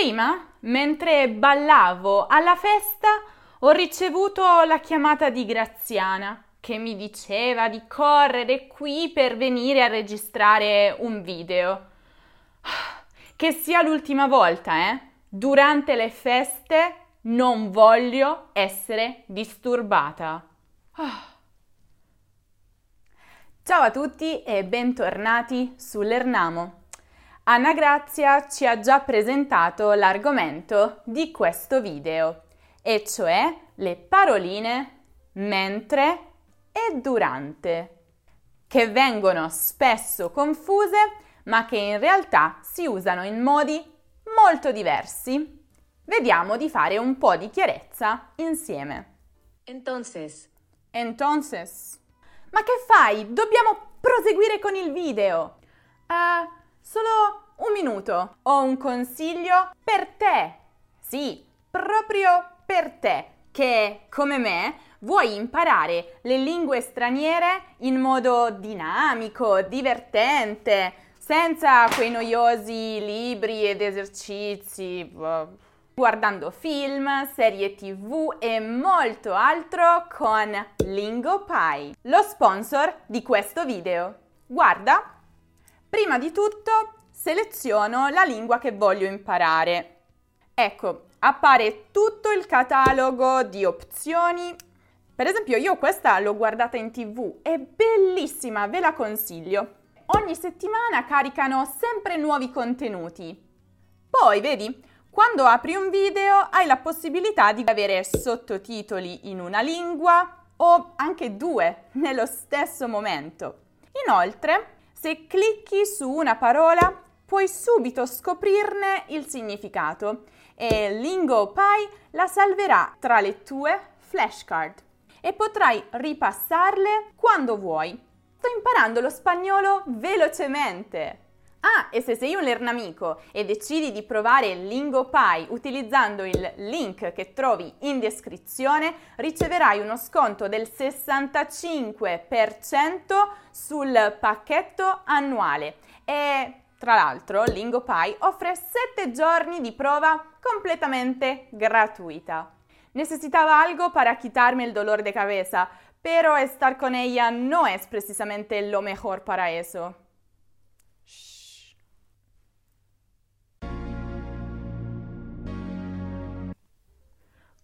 Prima, mentre ballavo alla festa, ho ricevuto la chiamata di Graziana che mi diceva di correre qui per venire a registrare un video. Che sia l'ultima volta, eh? Durante le feste non voglio essere disturbata. Ciao a tutti e bentornati sull'Ernamo. Anna Grazia ci ha già presentato l'argomento di questo video, e cioè le paroline mentre e durante, che vengono spesso confuse ma che in realtà si usano in modi molto diversi. Vediamo di fare un po' di chiarezza insieme. Entonces. Entonces. Ma che fai? Dobbiamo proseguire con il video. Uh, solo un minuto. Ho un consiglio per te. Sì, proprio per te, che come me vuoi imparare le lingue straniere in modo dinamico, divertente, senza quei noiosi libri ed esercizi, guardando film, serie tv e molto altro con LingoPie, lo sponsor di questo video. Guarda, prima di tutto seleziono la lingua che voglio imparare. Ecco, appare tutto il catalogo di opzioni per esempio io questa l'ho guardata in tv, è bellissima, ve la consiglio. Ogni settimana caricano sempre nuovi contenuti. Poi, vedi, quando apri un video hai la possibilità di avere sottotitoli in una lingua o anche due nello stesso momento. Inoltre, se clicchi su una parola puoi subito scoprirne il significato e LingoPie la salverà tra le tue flashcard e potrai ripassarle quando vuoi. Sto imparando lo spagnolo velocemente. E se sei un lernamico e decidi di provare LingoPie utilizzando il link che trovi in descrizione, riceverai uno sconto del 65% sul pacchetto annuale. E tra l'altro, LingoPie offre 7 giorni di prova completamente gratuita. Necesitaba algo para quitarme el dolor de cabeza, pero estar con ella no es precisamente lo mejor para eso. Shh.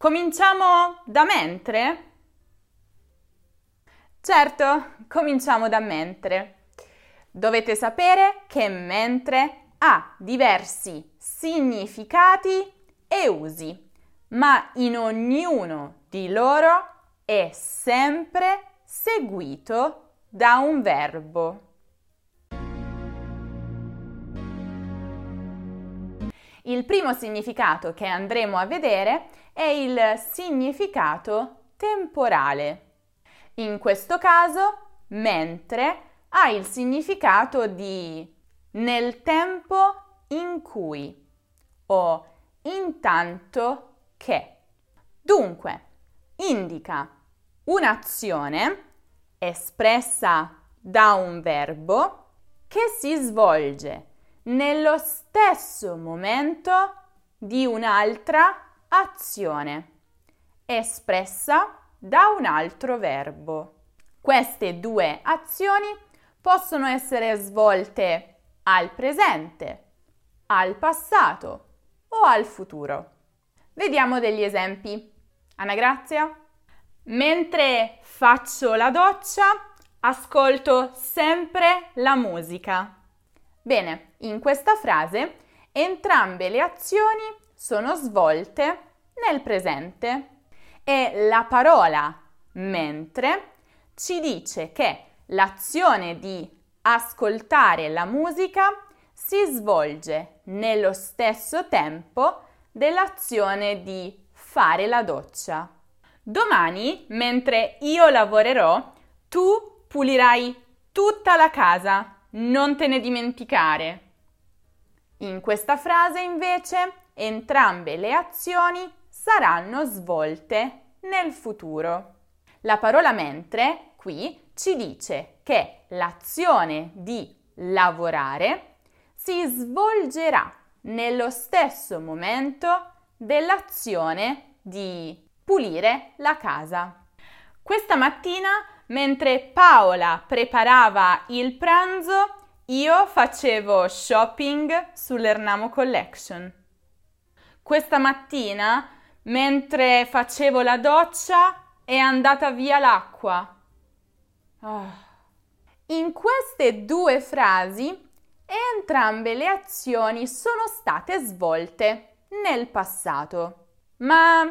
Cominciamo da mentre? Certo, cominciamo da mentre. Dovete sapere che mentre ha diversi significati e usi ma in ognuno di loro è sempre seguito da un verbo. Il primo significato che andremo a vedere è il significato temporale. In questo caso, mentre ha il significato di nel tempo in cui o intanto che. Dunque, indica un'azione espressa da un verbo che si svolge nello stesso momento di un'altra azione espressa da un altro verbo. Queste due azioni possono essere svolte al presente, al passato o al futuro. Vediamo degli esempi. Anna Grazia? Mentre faccio la doccia, ascolto sempre la musica. Bene, in questa frase entrambe le azioni sono svolte nel presente e la parola mentre ci dice che l'azione di ascoltare la musica si svolge nello stesso tempo dell'azione di fare la doccia. Domani, mentre io lavorerò, tu pulirai tutta la casa, non te ne dimenticare. In questa frase invece entrambe le azioni saranno svolte nel futuro. La parola mentre qui ci dice che l'azione di lavorare si svolgerà nello stesso momento dell'azione di pulire la casa. Questa mattina, mentre Paola preparava il pranzo, io facevo shopping sull'Ernamo Collection. Questa mattina, mentre facevo la doccia, è andata via l'acqua. Oh. In queste due frasi entrambe le azioni sono state svolte nel passato. Ma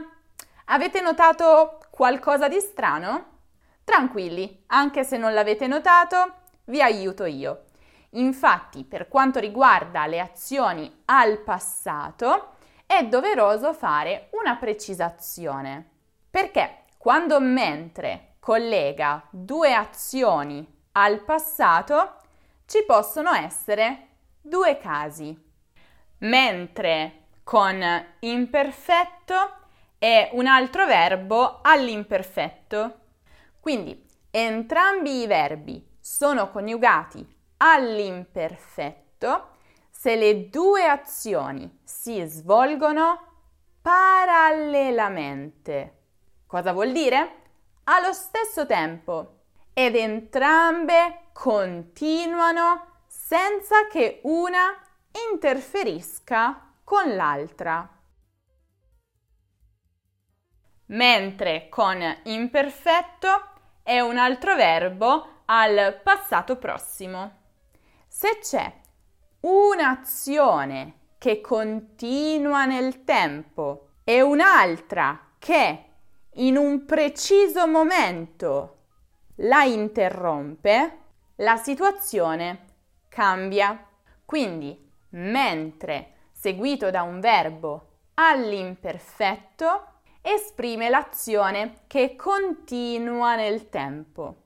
avete notato qualcosa di strano? Tranquilli, anche se non l'avete notato, vi aiuto io. Infatti, per quanto riguarda le azioni al passato, è doveroso fare una precisazione. Perché quando mentre collega due azioni al passato, ci possono essere due casi. Mentre con imperfetto è un altro verbo all'imperfetto. Quindi entrambi i verbi sono coniugati all'imperfetto se le due azioni si svolgono parallelamente. Cosa vuol dire? Allo stesso tempo ed entrambe continuano senza che una interferisca con l'altra. Mentre con imperfetto è un altro verbo al passato prossimo. Se c'è un'azione che continua nel tempo e un'altra che in un preciso momento la interrompe, la situazione cambia. Quindi, mentre seguito da un verbo all'imperfetto, esprime l'azione che continua nel tempo.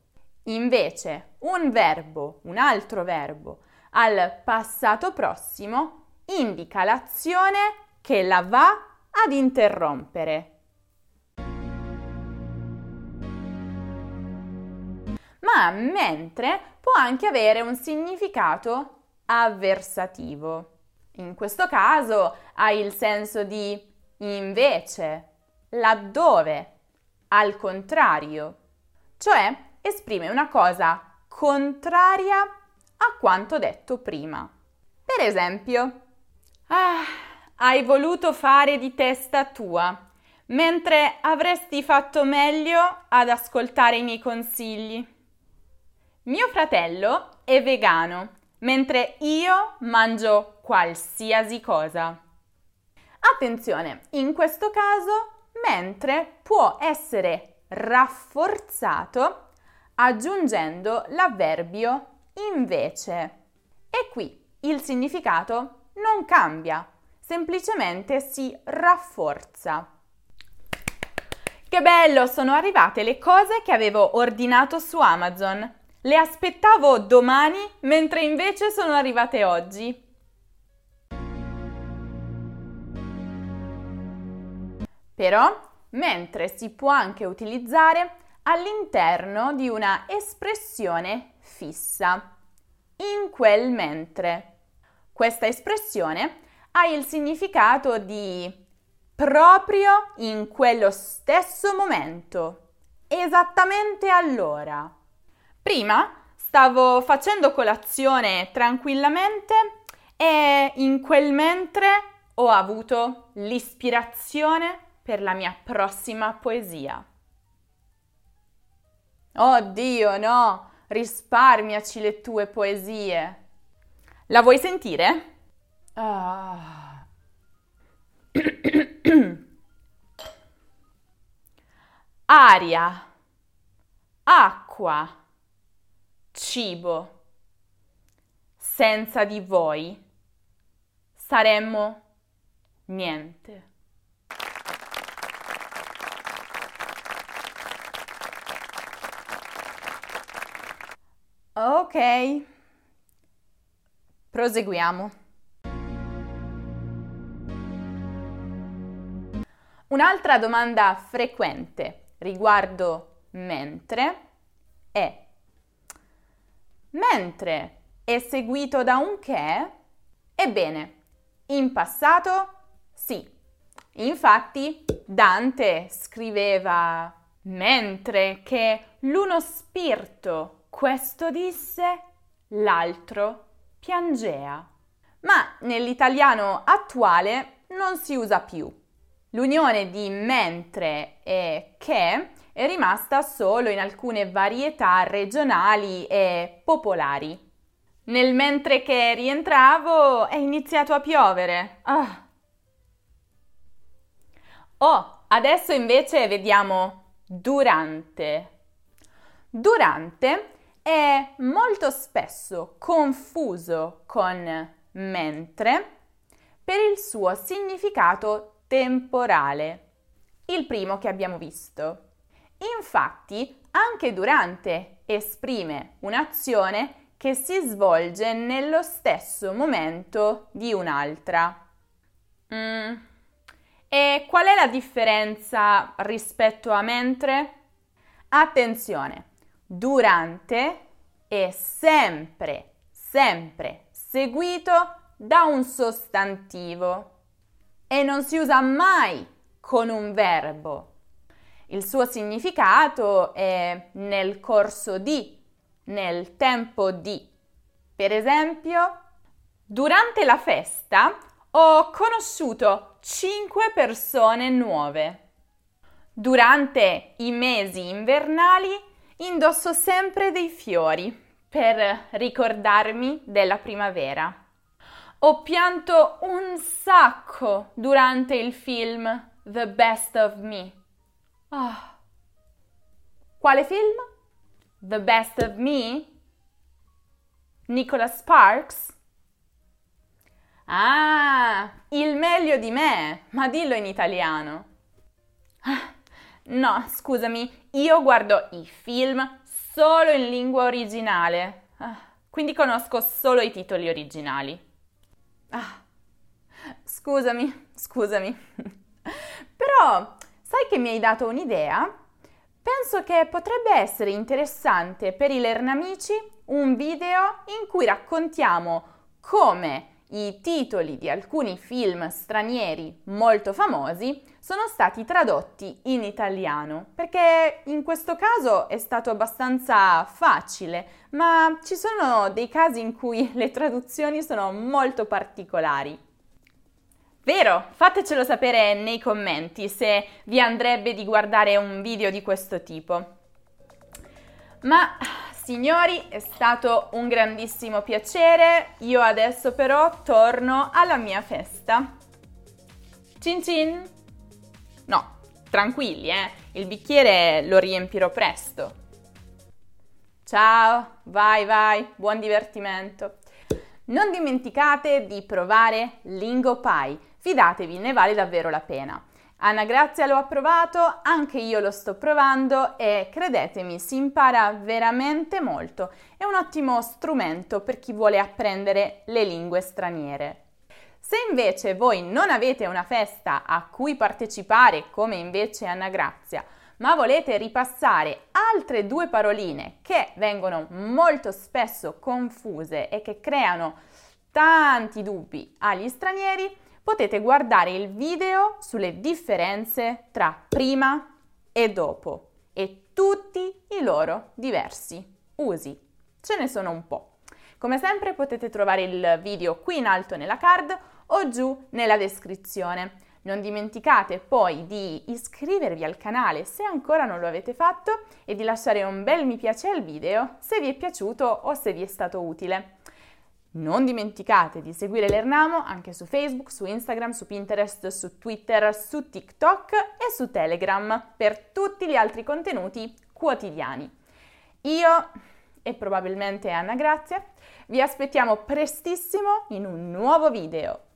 Invece, un verbo, un altro verbo al passato prossimo indica l'azione che la va ad interrompere. ma mentre può anche avere un significato avversativo. In questo caso ha il senso di invece, laddove, al contrario, cioè esprime una cosa contraria a quanto detto prima. Per esempio, ah, hai voluto fare di testa tua, mentre avresti fatto meglio ad ascoltare i miei consigli. Mio fratello è vegano, mentre io mangio qualsiasi cosa. Attenzione, in questo caso, mentre può essere rafforzato aggiungendo l'avverbio invece. E qui il significato non cambia, semplicemente si rafforza. Che bello, sono arrivate le cose che avevo ordinato su Amazon. Le aspettavo domani, mentre invece sono arrivate oggi. Però, mentre si può anche utilizzare all'interno di una espressione fissa, in quel mentre. Questa espressione ha il significato di proprio in quello stesso momento, esattamente allora. Prima stavo facendo colazione tranquillamente e in quel mentre ho avuto l'ispirazione per la mia prossima poesia. Oddio, no, risparmiaci le tue poesie. La vuoi sentire? Ah. Aria, acqua cibo. Senza di voi saremmo niente. Ok, proseguiamo. Un'altra domanda frequente riguardo mentre è mentre è seguito da un che, ebbene, In passato? Sì. Infatti Dante scriveva mentre che l'uno spirito questo disse, l'altro piangea. Ma nell'italiano attuale non si usa più. L'unione di mentre e che è rimasta solo in alcune varietà regionali e popolari. Nel mentre che rientravo è iniziato a piovere. Ah. Oh, adesso invece vediamo durante. Durante è molto spesso confuso con mentre per il suo significato temporale, il primo che abbiamo visto. Infatti, anche durante esprime un'azione che si svolge nello stesso momento di un'altra. Mm. E qual è la differenza rispetto a mentre? Attenzione, durante è sempre, sempre seguito da un sostantivo e non si usa mai con un verbo. Il suo significato è nel corso di, nel tempo di. Per esempio, durante la festa ho conosciuto 5 persone nuove. Durante i mesi invernali indosso sempre dei fiori per ricordarmi della primavera. Ho pianto un sacco durante il film The Best of Me. Oh. Quale film? The Best of Me? Nicholas Sparks? Ah, il meglio di me, ma dillo in italiano. Ah, no, scusami, io guardo i film solo in lingua originale, ah, quindi conosco solo i titoli originali. Ah, scusami, scusami. Però Sai che mi hai dato un'idea? Penso che potrebbe essere interessante per i Lernamici un video in cui raccontiamo come i titoli di alcuni film stranieri molto famosi sono stati tradotti in italiano, perché in questo caso è stato abbastanza facile, ma ci sono dei casi in cui le traduzioni sono molto particolari. Vero? Fatecelo sapere nei commenti se vi andrebbe di guardare un video di questo tipo. Ma signori, è stato un grandissimo piacere. Io adesso però torno alla mia festa. Cin cin! No, tranquilli, eh. Il bicchiere lo riempirò presto. Ciao, vai vai, buon divertimento. Non dimenticate di provare Lingo Pie Fidatevi, ne vale davvero la pena. Anna Grazia lo ha provato, anche io lo sto provando e credetemi, si impara veramente molto. È un ottimo strumento per chi vuole apprendere le lingue straniere. Se invece voi non avete una festa a cui partecipare come invece Anna Grazia, ma volete ripassare altre due paroline che vengono molto spesso confuse e che creano tanti dubbi agli stranieri, potete guardare il video sulle differenze tra prima e dopo e tutti i loro diversi usi. Ce ne sono un po'. Come sempre potete trovare il video qui in alto nella card o giù nella descrizione. Non dimenticate poi di iscrivervi al canale se ancora non lo avete fatto e di lasciare un bel mi piace al video se vi è piaciuto o se vi è stato utile. Non dimenticate di seguire l'Ernamo anche su Facebook, su Instagram, su Pinterest, su Twitter, su TikTok e su Telegram per tutti gli altri contenuti quotidiani. Io e probabilmente Anna Grazia vi aspettiamo prestissimo in un nuovo video.